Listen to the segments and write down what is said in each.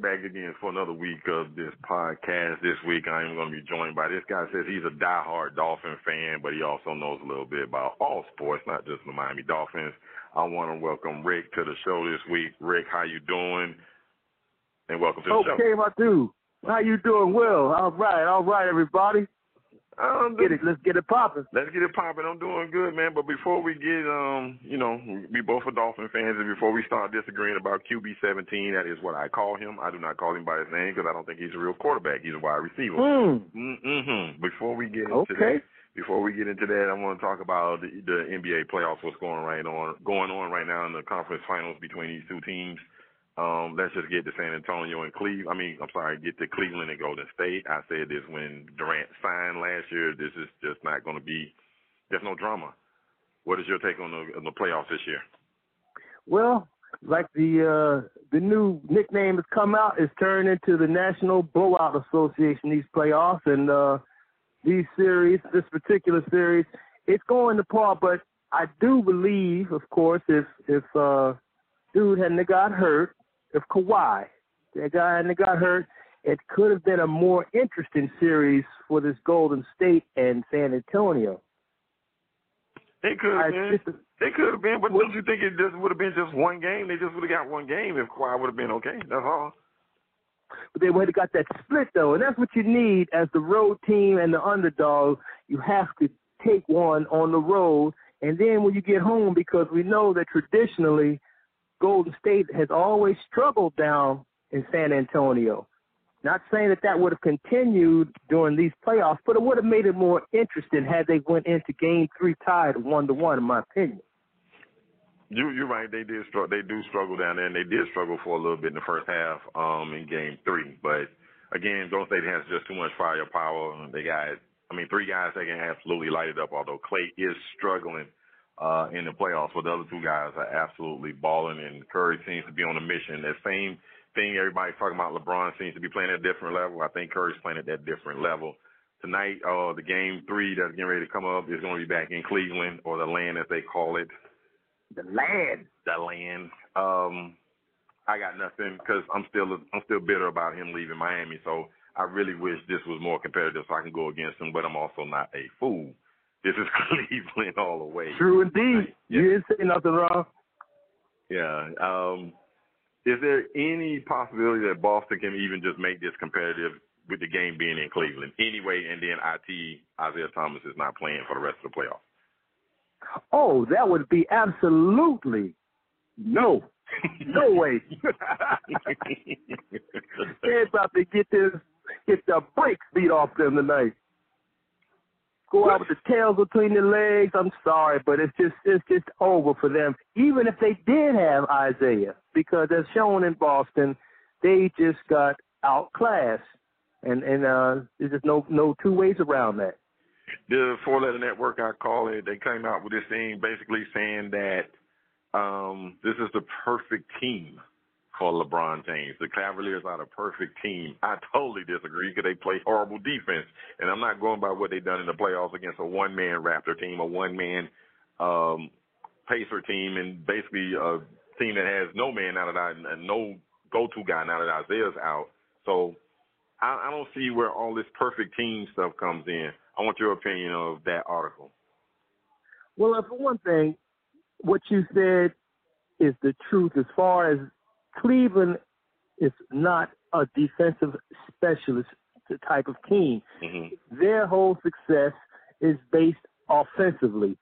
Back again for another week of this podcast. This week I am going to be joined by this guy says he's a diehard Dolphin fan, but he also knows a little bit about all sports, not just the Miami Dolphins. I want to welcome Rick to the show this week. Rick, how you doing? And welcome to the okay, show. Okay, my dude. How you doing? Well, all right, all right, everybody. Um, get it. Let's get it popping. Let's get it popping. I'm doing good, man. But before we get, um, you know, we both are Dolphin fans, and before we start disagreeing about QB 17, that is what I call him. I do not call him by his name because I don't think he's a real quarterback. He's a wide receiver. Mm. Mm-hmm. Before we get into okay. that, before we get into that, I want to talk about the, the NBA playoffs. What's going right on, going on right now in the conference finals between these two teams. Um, let's just get to San Antonio and Cleveland. I mean, I'm sorry, get to Cleveland and Golden State. I said this when Durant signed last year. This is just not going to be. There's no drama. What is your take on the, on the playoffs this year? Well, like the uh, the new nickname has come out, it's turned into the National Blowout Association. These playoffs and uh, these series, this particular series, it's going to par. But I do believe, of course, if if uh, dude hadn't got hurt, if Kawhi, that guy and they got hurt, it could have been a more interesting series for this Golden State and San Antonio. It could have been. Just, it could have been, but don't you think it just would have been just one game? They just would have got one game if Kawhi would have been okay. That's all. But they would have got that split though, and that's what you need as the road team and the underdog. You have to take one on the road, and then when you get home, because we know that traditionally Golden State has always struggled down in San Antonio. Not saying that that would have continued during these playoffs, but it would have made it more interesting had they went into Game Three tied one to one, in my opinion. You you're right. They did struggle. They do struggle down there, and they did struggle for a little bit in the first half um, in Game Three. But again, Golden State has just too much firepower. They got, I mean, three guys that can absolutely light it up. Although Klay is struggling uh, in the playoffs. But the other two guys are absolutely balling, and Curry seems to be on a mission. That same thing everybody's talking about, LeBron seems to be playing at a different level. I think Curry's playing at that different level. Tonight, uh, the game three that's getting ready to come up is going to be back in Cleveland, or the land as they call it. The land. The land. Um, I got nothing because I'm still I'm still bitter about him leaving Miami. So I really wish this was more competitive so I can go against him. But I'm also not a fool. This is Cleveland all the way. True indeed. You didn't say nothing wrong. Yeah. Um, is there any possibility that Boston can even just make this competitive with the game being in Cleveland anyway, and then IT Isaiah Thomas is not playing for the rest of the playoffs? Oh, that would be absolutely no, no way. They're about to get this, get the brakes beat off them tonight go out with the tails between their legs. I'm sorry, but it's just it's just over for them. Even if they did have Isaiah, because as shown in Boston, they just got outclassed, and and uh, there's just no no two ways around that. The four letter network I call it, they came out with this thing basically saying that um, this is the perfect team for LeBron James. The Cavaliers are the perfect team. I totally disagree because they play horrible defense, and I'm not going by what they've done in the playoffs against a one man Raptor team, a one man um, Pacer team, and basically a team that has no man out of that, no go to guy now that Isaiah's out. So I, I don't see where all this perfect team stuff comes in. I want your opinion of that article. Well, for one thing, what you said is the truth as far as Cleveland is not a defensive specialist type of team. Mm-hmm. Their whole success is based offensively.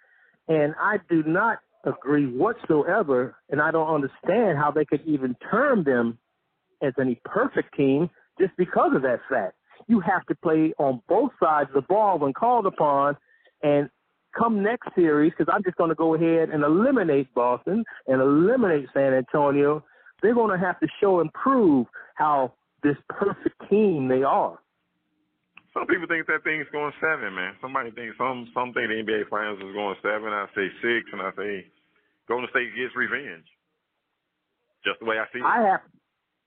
And I do not agree whatsoever, and I don't understand how they could even term them as any perfect team just because of that fact. You have to play on both sides of the ball when called upon, and come next series, because I'm just going to go ahead and eliminate Boston and eliminate San Antonio, they're going to have to show and prove how this perfect team they are. Some people think that thing's going seven, man. Somebody thinks some some think the NBA Finals is going seven. I say six, and I say Golden State gets revenge. Just the way I see it. I have,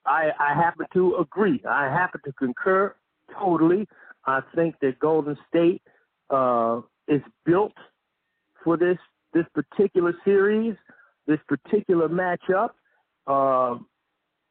I I happen to agree. I happen to concur totally. I think that Golden State uh, is built for this this particular series, this particular matchup. Um,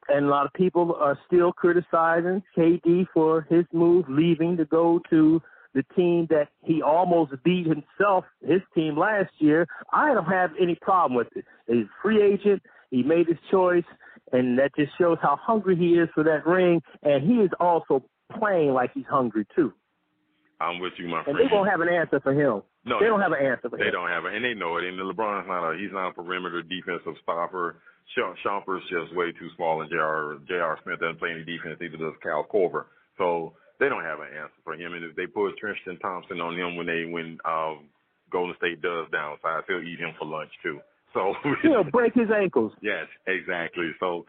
and a lot of people are still criticizing KD for his move, leaving to go to the team that he almost beat himself, his team last year. I don't have any problem with it. He's a free agent. He made his choice, and that just shows how hungry he is for that ring. And he is also playing like he's hungry too. I'm with you, my friend. and they won't have an answer for him. No, they don't have an answer for They him. They don't have it, and they know it. And LeBron's not a he's not a perimeter defensive stopper. Sh- Shumpert's just way too small, and J.R. J.R. Smith doesn't play any defense. Neither does Kyle Korver. So they don't have an answer for him. And if they put Tristan Thompson on him when they when um, Golden State does downside, they'll eat him for lunch too. So He'll break his ankles. Yes, exactly. So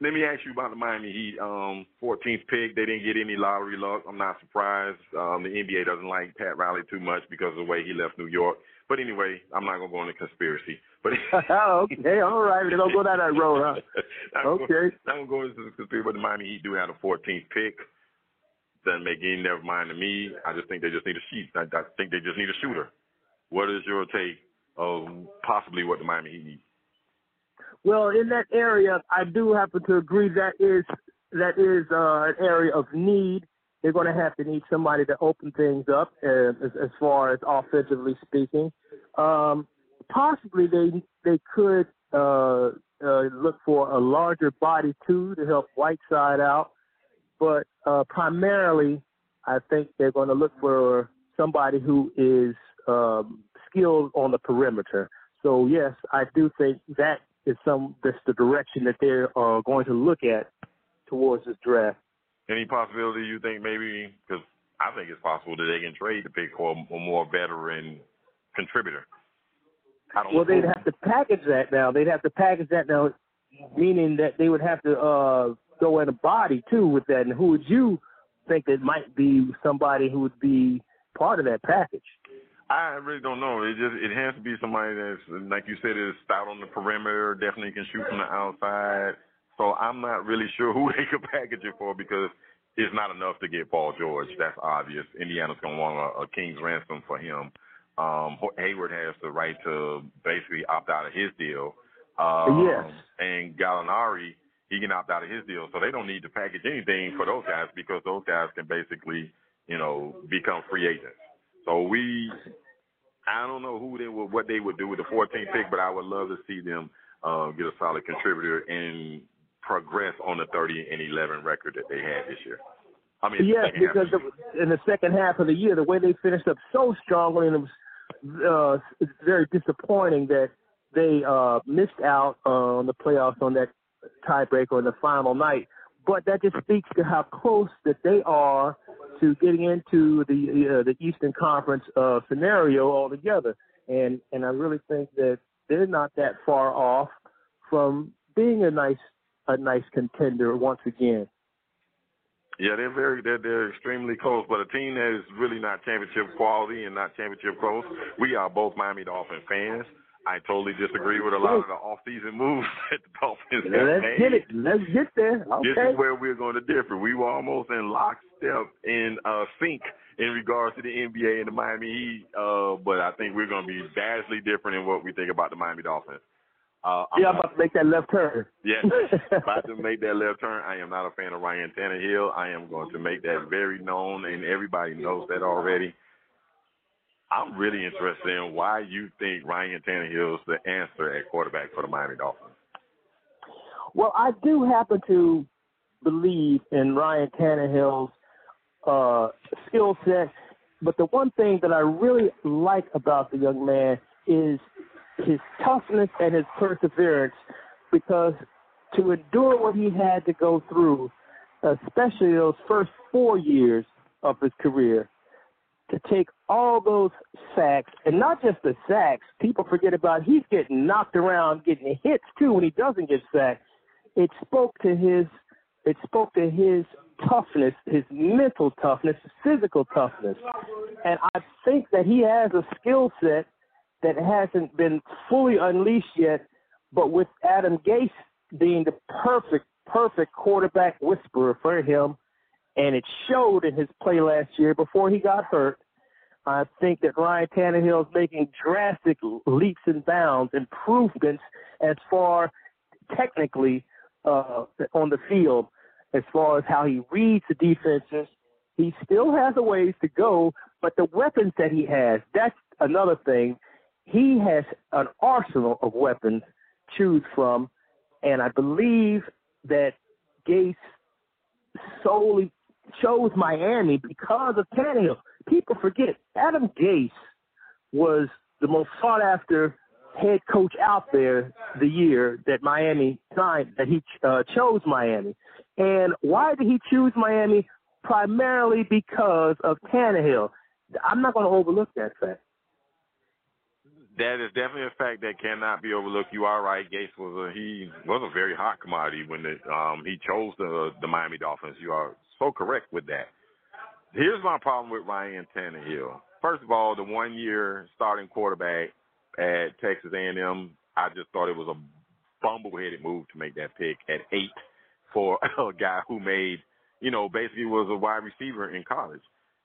let me ask you about the Miami Heat. Um, 14th pick, they didn't get any lottery luck. I'm not surprised. Um, the NBA doesn't like Pat Riley too much because of the way he left New York. But anyway, I'm not gonna go into conspiracy. But okay, all right. They don't go down that road, huh? Okay. Gonna, not gonna go into the conspiracy. But the Miami Heat do have the 14th pick. Doesn't make any never mind to me. I just think they just need a sheet. I, I think they just need a shooter. What is your take of possibly what the Miami Heat need? Well, in that area, I do happen to agree that is that is uh, an area of need. They're going to have to need somebody to open things up uh, as, as far as offensively speaking. Um, possibly they they could uh, uh, look for a larger body too to help Whiteside out, but uh, primarily I think they're going to look for somebody who is um, skilled on the perimeter. So yes, I do think that is some that's the direction that they're uh, going to look at towards this draft. Any possibility you think maybe because I think it's possible that they can trade the pick for a more veteran contributor. Well, they'd have to package that now. They'd have to package that now, meaning that they would have to uh, go in a body too with that. And who would you think that might be somebody who would be part of that package? I really don't know. It just it has to be somebody that's like you said is stout on the perimeter, definitely can shoot from the outside. So I'm not really sure who they could package it for because it's not enough to get Paul George. That's obvious. Indiana's gonna want a, a king's ransom for him. Um, Hayward has the right to basically opt out of his deal. Um, Yes. And Gallinari, he can opt out of his deal. So they don't need to package anything for those guys because those guys can basically, you know, become free agents. So we, I don't know who they would, what they would do with the 14th pick, but I would love to see them uh, get a solid contributor and progress on the 30 and 11 record that they had this year. I mean, second because the the, in the second half of the year, the way they finished up so strongly, and it was uh, it's very disappointing that they uh, missed out uh, on the playoffs on that tiebreaker on the final night. But that just speaks to how close that they are to getting into the uh, the Eastern Conference uh, scenario altogether. And and I really think that they're not that far off from being a nice a nice contender once again. Yeah, they're very they're they're extremely close, but a team that is really not championship quality and not championship close. We are both Miami Dolphin fans. I totally disagree with a lot of the off-season moves that the Dolphins have Let's made. get it. Let's get there. This is where we're going to differ. We were almost in lockstep in uh, sync in regards to the NBA and the Miami Heat, uh, but I think we're going to be vastly different in what we think about the Miami Dolphins. Uh, Yeah, I'm about to make that left turn. Yes, about to make that left turn. I am not a fan of Ryan Tannehill. I am going to make that very known, and everybody knows that already. I'm really interested in why you think Ryan Tannehill is the answer at quarterback for the Miami Dolphins. Well, I do happen to believe in Ryan Tannehill's uh, skill set But the one thing that I really like about the young man is his toughness and his perseverance because to endure what he had to go through, especially those first four years of his career, to take all those sacks and not just the sacks, people forget about he's getting knocked around, getting hits too when he doesn't get sacked. It spoke to his it spoke to his toughness, his mental toughness, physical toughness. And I think that he has a skill set that hasn't been fully unleashed yet, but with Adam Gase being the perfect, perfect quarterback whisperer for him, and it showed in his play last year before he got hurt. I think that Ryan Tannehill is making drastic leaps and bounds, improvements as far technically uh, on the field, as far as how he reads the defenses. He still has a ways to go, but the weapons that he has, that's another thing. He has an arsenal of weapons to choose from, and I believe that Gase solely chose Miami because of Tannehill. People forget Adam Gase was the most sought after head coach out there the year that Miami signed, that he uh, chose Miami. And why did he choose Miami? Primarily because of Tannehill. I'm not going to overlook that fact. That is definitely a fact that cannot be overlooked. You are right. Gase was a he was a very hot commodity when the, um, he chose the the Miami Dolphins. You are so correct with that. Here's my problem with Ryan Tannehill. First of all, the one year starting quarterback at Texas A&M, I just thought it was a bumbleheaded move to make that pick at eight for a guy who made, you know, basically was a wide receiver in college.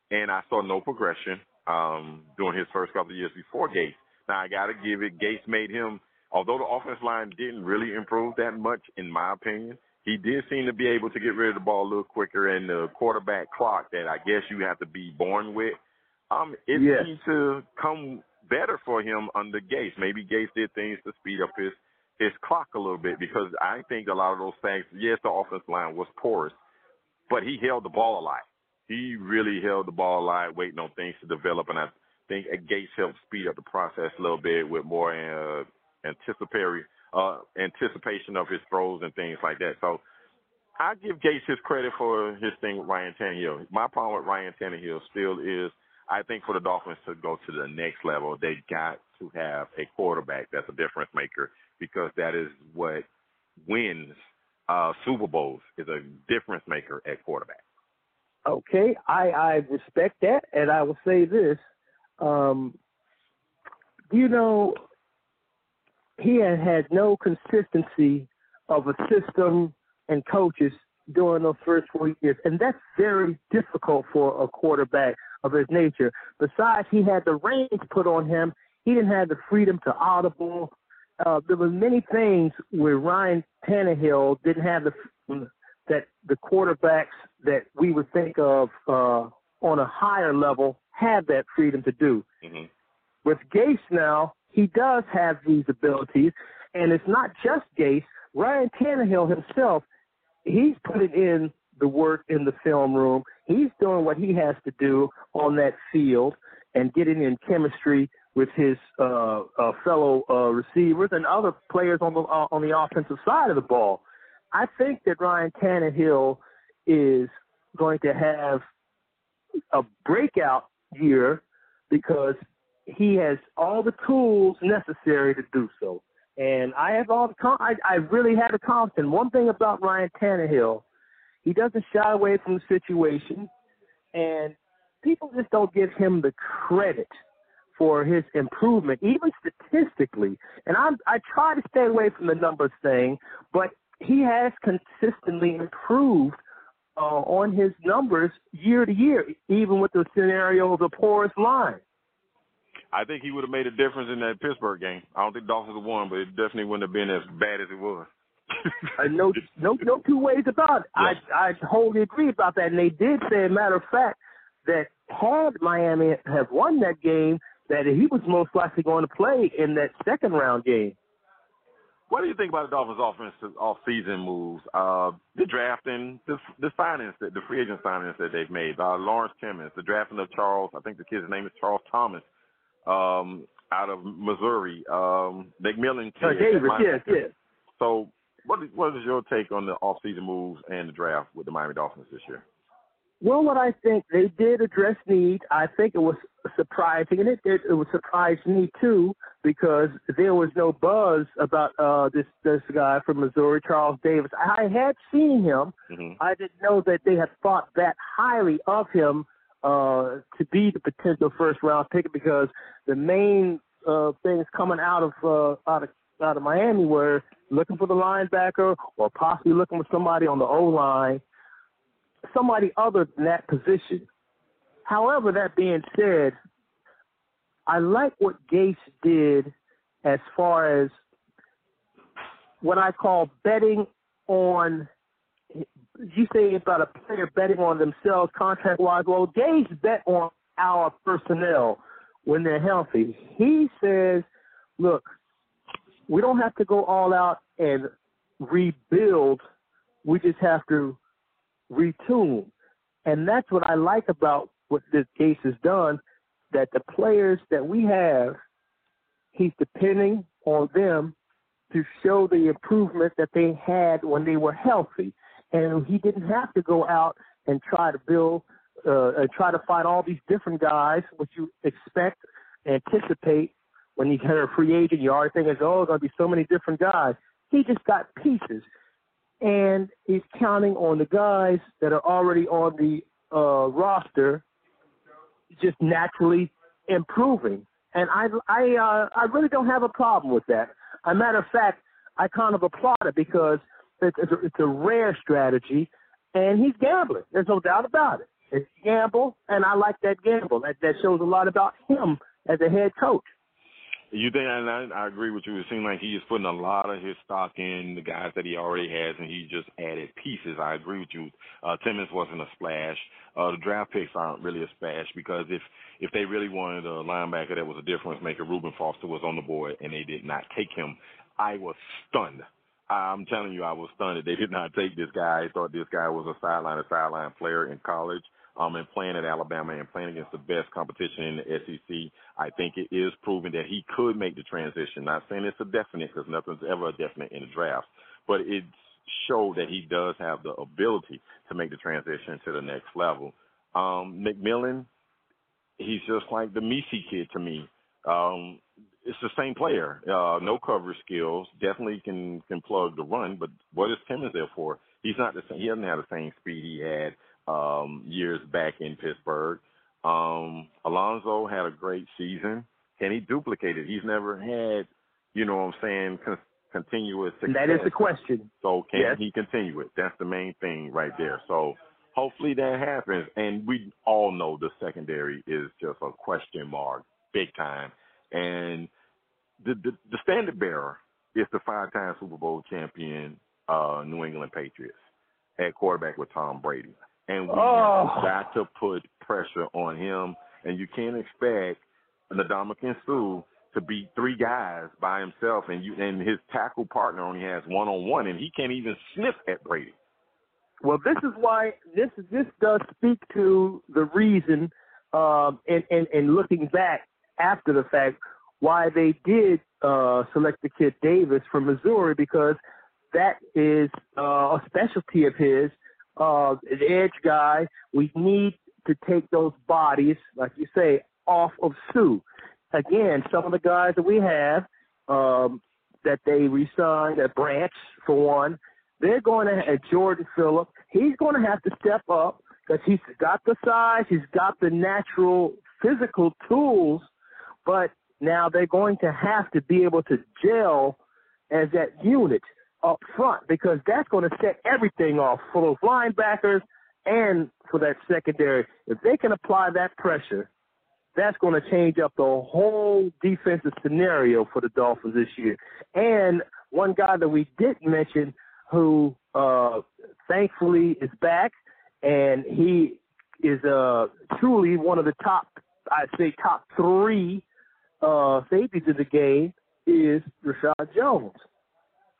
And I saw no progression um, during his first couple of years before Gase. Now I got to give it. Gase made him, although the offense line didn't really improve that much, in my opinion. He did seem to be able to get rid of the ball a little quicker, and the quarterback clock that I guess you have to be born with. Um, it yes. seemed to come better for him under Gase. Maybe Gase did things to speed up his his clock a little bit because I think a lot of those things. Yes, the offense line was porous, but he held the ball a lot. He really held the ball a lot, waiting on things to develop, and I think Gase helped speed up the process a little bit with more uh, anticipatory uh, anticipation of his throws and things like that. So I give Gase his credit for his thing with Ryan Tannehill. My problem with Ryan Tannehill still is I think for the Dolphins to go to the next level, they got to have a quarterback that's a difference maker because that is what wins uh, Super Bowls is a difference maker at quarterback. Okay, I, I respect that, and I will say this. Um, you know, he had had no consistency of a system and coaches during those first four years, and that's very difficult for a quarterback of his nature. Besides, he had the reins put on him. He didn't have the freedom to audible. Uh, there were many things where Ryan Tannehill didn't have the that the quarterbacks that we would think of uh, on a higher level have that freedom to do. Mm-hmm. With Gase now, he does have these abilities, and it's not just Gase. Ryan Tannehill himself, he's putting in the work in the film room. He's doing what he has to do on that field and getting in chemistry with his uh, uh, fellow uh, receivers and other players on the uh, on the offensive side of the ball. I think that Ryan Tannehill is going to have a breakout year because he has all the tools necessary to do so. And I have all the con- I, I really have the confidence. One thing about Ryan Tannehill, he doesn't shy away from the situation, and people just don't give him the credit for his improvement, even statistically. And I'm I try to stay away from the numbers thing, but he has consistently improved uh, on his numbers year to year, even with the scenario of the porous line. I think he would have made a difference in that Pittsburgh game. I don't think Dolphins would have won, but it definitely wouldn't have been as bad as it was. uh, no, no, no two ways about it. I I wholly agree about that. And they did say, a matter of fact, that had Miami have won that game, that he was most likely going to play in that second round game. what do you think about the Dolphins' offense off-season moves? Uh, the drafting, the the signings, that the free agent signings that they've made. Uh, Lawrence Timmons, the drafting of Charles. I think the kid's name is Charles Thomas, um, out of Missouri. Um, McMillan kid. Uh, Davis, yes, yes. So, what is, what is your take on the off-season moves and the draft with the Miami Dolphins this year? Well, what I think they did address need. I think it was surprising, and it it, it was surprised me too because there was no buzz about uh, this this guy from Missouri, Charles Davis. I had seen him. Mm-hmm. I didn't know that they had thought that highly of him uh, to be the potential first round pick because the main uh, things coming out of uh, out of out of Miami were looking for the linebacker or possibly looking for somebody on the O line somebody other than that position. However, that being said, I like what Gase did as far as what I call betting on. You say about a player betting on themselves contract wise. Well, Gase bet on our personnel when they're healthy. He says, look, we don't have to go all out and rebuild. We just have to retune. And that's what I like about what this case has done, that the players that we have, he's depending on them to show the improvement that they had when they were healthy. And he didn't have to go out and try to build, uh, and try to find all these different guys, which you expect, anticipate when you get a free agent. You already think, oh, there's going to be so many different guys. He just got pieces and he's counting on the guys that are already on the uh, roster just naturally improving. And I I uh, I really don't have a problem with that. As a matter of fact, I kind of applaud it because it's, a, it's a rare strategy, and he's gambling. There's no doubt about it. It's gamble, and I like that gamble. That that shows a lot about him as a head coach. You think, and I, I agree with you. It seems like he is putting a lot of his stock in the guys that he already has, and he just added pieces. I agree with you. Uh, Timmons wasn't a splash. Uh, the draft picks aren't really a splash because if if they really wanted a linebacker that was a difference maker, Reuben Foster was on the board, and they did not take him. I was stunned. I'm telling you, I was stunned they did not take this guy. I thought this guy was a sideline to sideline player in college um, and playing at Alabama and playing against the best competition in the SEC, I think it is proven that he could make the transition. Not saying it's a definite because nothing's ever a definite in the draft, but it showed that he does have the ability to make the transition to the next level. Um, McMillan, he's just like the Misi kid to me. Um, it's the same player. Uh, no coverage skills. Definitely can can plug the run, but what is Timmons there for? He's not the same. He doesn't have the same speed he had um, years back in Pittsburgh. Um, Alonso had a great season. Can he duplicate it? He's never had, you know what I'm saying, con- continuous success. That is the question. So can yes. he continue it? That's the main thing right there. So hopefully that happens. And we all know the secondary is just a question mark, big time. And the the, the standard bearer is the five-time Super Bowl champion uh, New England Patriots at quarterback with Tom Brady and we oh. have got to put pressure on him. And you can't expect Ndamukong Suh to beat three guys by himself, and you and his tackle partner only has one on one, and he can't even sniff at Brady. Well, this is why this this does speak to the reason, um, and, and and looking back after the fact, why they did uh, select the kid Davis from Missouri because that is uh, a specialty of his uh, an edge guy. We need to take those bodies, like you say, off of Suh. Again, some of the guys that we have um, that they resigned at Branch, for one, they're going to at Jordan Phillips. He's going to have to step up because he's got the size, he's got the natural physical tools, but now they're going to have to be able to gel as that unit up front because that's going to set everything off for those linebackers and for that secondary. If they can apply that pressure, that's going to change up the whole defensive scenario for the Dolphins this year. And one guy that we didn't mention who uh, thankfully is back and he is uh, truly one of the top, I'd say top three uh, safeties in the game is Reshad Jones.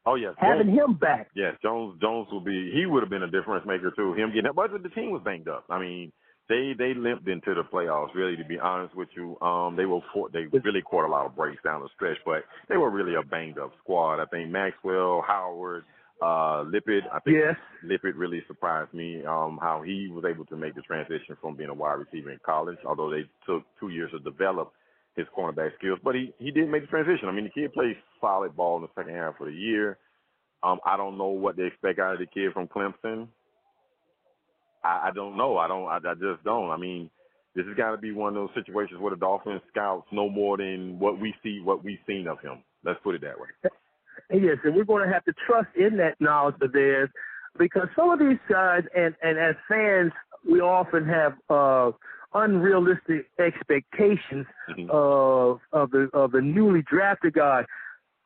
Oh yes, having Jones, him back. Yes, Jones Jones will be. He would have been a difference maker too. Him getting, but the team was banged up. I mean, they they limped into the playoffs. Really, to be honest with you, um, they were for, they really caught a lot of breaks down the stretch, but they were really a banged up squad. I think Maxwell, Howard, uh, Lippett. I think Yes. Lippett really surprised me. Um, how he was able to make the transition from being a wide receiver in college, although they took two years to develop his cornerback skills, but he he did make the transition. I mean, the kid plays solid ball in the second half of the year. Um, I don't know what they expect out of the kid from Clemson. I, I don't know. I don't. I, I just don't. I mean, this has got to be one of those situations where the Dolphins scouts know more than what we see, what we've seen of him. Let's put it that way. Yes, and we're going to have to trust in that knowledge of theirs because some of these guys, and, and as fans, we often have uh, unrealistic expectations Mhm. of of the of the newly drafted guy.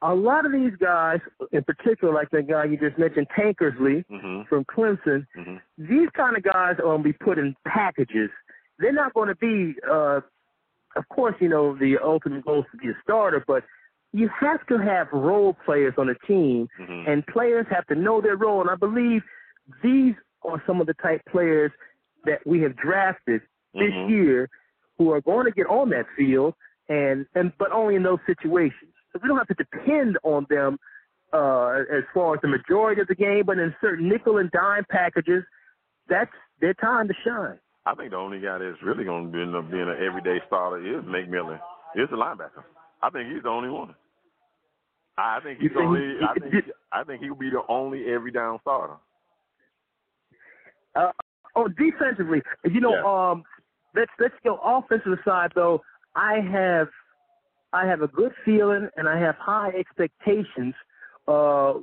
A lot of these guys, in particular, like that guy you just mentioned, Tankersley Mhm. from Clemson, Mhm. these kind of guys are going to be put in packages. They're not going to be, uh, of course, you know, the ultimate goal is to be a starter, but you have to have role players on a team, Mhm. and players have to know their role. And I believe these are some of the type players that we have drafted this Mhm. year who are going to get on that field, and and but only in those situations. So we don't have to depend on them uh, as far as the majority of the game, but in certain nickel and dime packages, that's their time to shine. I think the only guy that's really going to end up being an everyday starter is McMillan. Is the linebacker. I think he's the only one. I think he's think only. he- I think. I think he'll be the only every down starter. Uh, oh, defensively, you know, Yeah. um, let's let's go offensive side though. I have I have a good feeling and I have high expectations uh,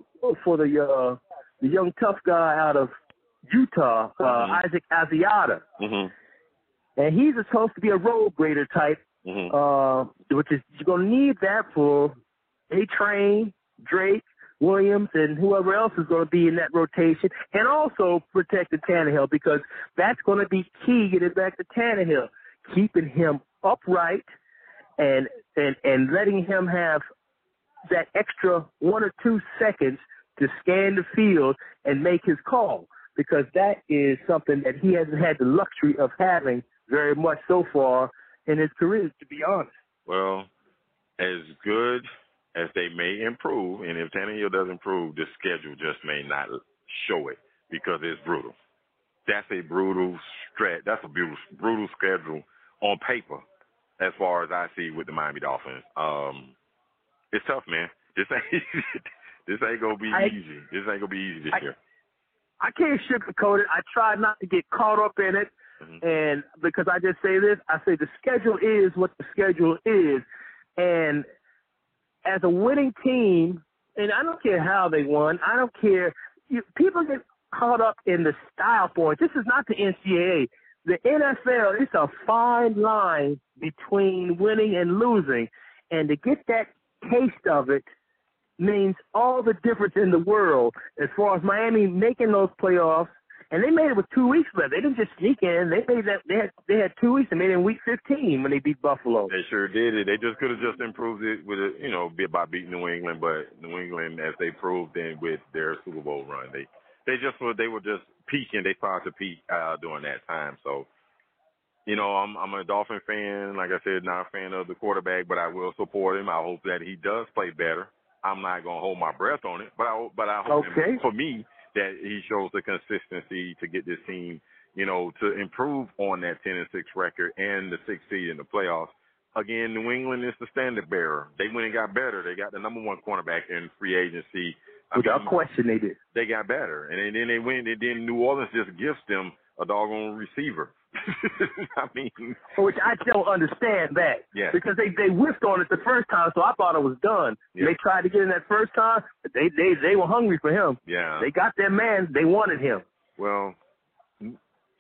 for the uh, the young tough guy out of Utah, uh, Mhm. Isaac Asiata, Mhm. and he's supposed to be a road grader type, Mhm. uh, which is you're gonna need that for A Train, Drake, Williams, and whoever else is going to be in that rotation, and also protecting Tannehill because that's going to be key. Getting back to Tannehill, keeping him upright, and and and letting him have that extra one or two seconds to scan the field and make his call because that is something that he hasn't had the luxury of having very much so far in his career. To be honest. Well, as good as they may improve, and if Tannehill doesn't improve, the schedule just may not show it because it's brutal. That's a brutal stretch. That's a brutal, brutal schedule on paper, as far as I see with the Miami Dolphins. Um, it's tough, man. This ain't this ain't gonna be I- easy. This ain't gonna be easy this I- year. I can't sugarcoat it. I try not to get caught up in it. Mhm. And because I just say this, I say the schedule is what the schedule is. And as a winning team, and I don't care how they won, I don't care. You, people get caught up in the style points. This is not the NCAA. The NFL, it's a fine line between winning and losing. And to get that taste of it means all the difference in the world as far as Miami making those playoffs. And they made it with two weeks left. They didn't just sneak in. They made that. They had they had two weeks and made it in week 15 when they beat Buffalo. They sure did it. They just could have just improved it with a, you know, by beating New England, but New England, as they proved in with their Super Bowl run, they they just were they were just peaking. They started to peak uh, during that time. So, you know, I'm I'm a Dolphin fan. Like I said, not a fan of the quarterback, but I will support him. I hope that he does play better. I'm not gonna hold my breath on it, but I but I hope Okay. for me that he shows the consistency to get this team, you know, to improve on that 10 and 6 record and the sixth seed in the playoffs. Again, New England is the standard bearer. They went and got better. They got the number one cornerback in free agency. I Without mean, question, they did. they got better, and then they went. And then New Orleans just gifts them a doggone receiver. I mean, Which I don't understand that. Yeah. Because they they whiffed on it the first time, so I thought it was done. Yeah. They tried to get in that first time, but they they they were hungry for him. yeah. They got their man. They wanted him. Well,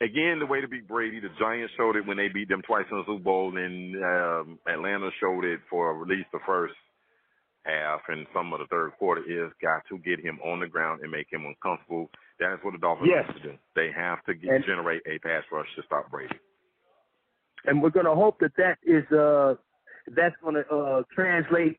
again, the way to beat Brady, the Giants showed it when they beat them twice in the Super Bowl, and um, Atlanta showed it for at least the first half and some of the third quarter. Is got to get him on the ground and make him uncomfortable. That is what the Dolphins Yes. have to do. They have to get, And- generate a pass rush to stop Brady. and we're going to hope that that is uh that's going to uh translate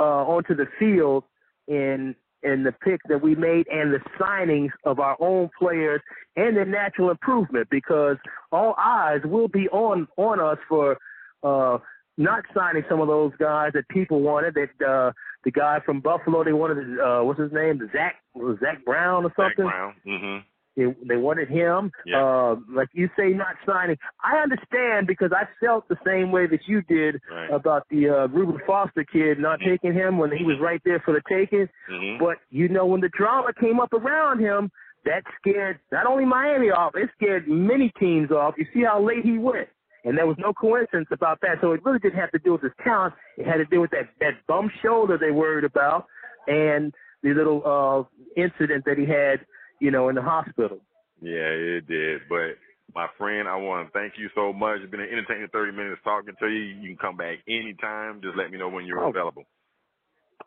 uh onto the field in in the picks that we made and the signings of our own players and the natural improvement because all eyes will be on on us for uh, not signing some of those guys that people wanted. That uh, the guy from Buffalo, they wanted uh, what's his name, Zach was Zach Brown or something. Zach Brown. Mm-hmm. They, they wanted him. Yeah. Uh, like you say, not signing. I understand because I felt the same way that you did Right. about the uh, Reuben Foster kid not taking him when he was right there for the taking. Mm-hmm. But you know, when the drama came up around him, that scared not only Miami off, it scared many teams off. You see how late he went. And there was no coincidence about that. So it really didn't have to do with his talent. It had to do with that, that bum shoulder they worried about and the little uh incident that he had, you know, in the hospital. Yeah, it did. But my friend, I want to thank you so much. It's been an entertaining 30 minutes talking to you. You can come back anytime. Just let me know when you're Oh. available.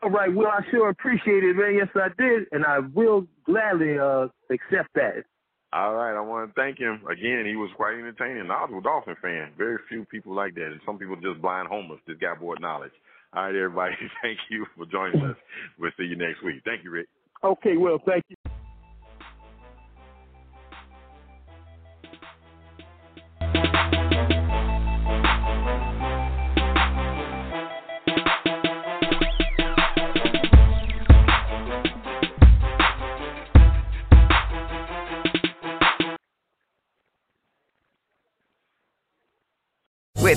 All right, well I sure appreciate it, man. Yes I did, and I will gladly uh accept that. All right, I want to thank him again. He was quite entertaining. I was a Dolphin fan. Very few people like that, and some people just blind homers. This guy brought knowledge. All right, everybody. Thank you for joining us. We'll see you next week. Thank you, Rick. Okay, well, thank you.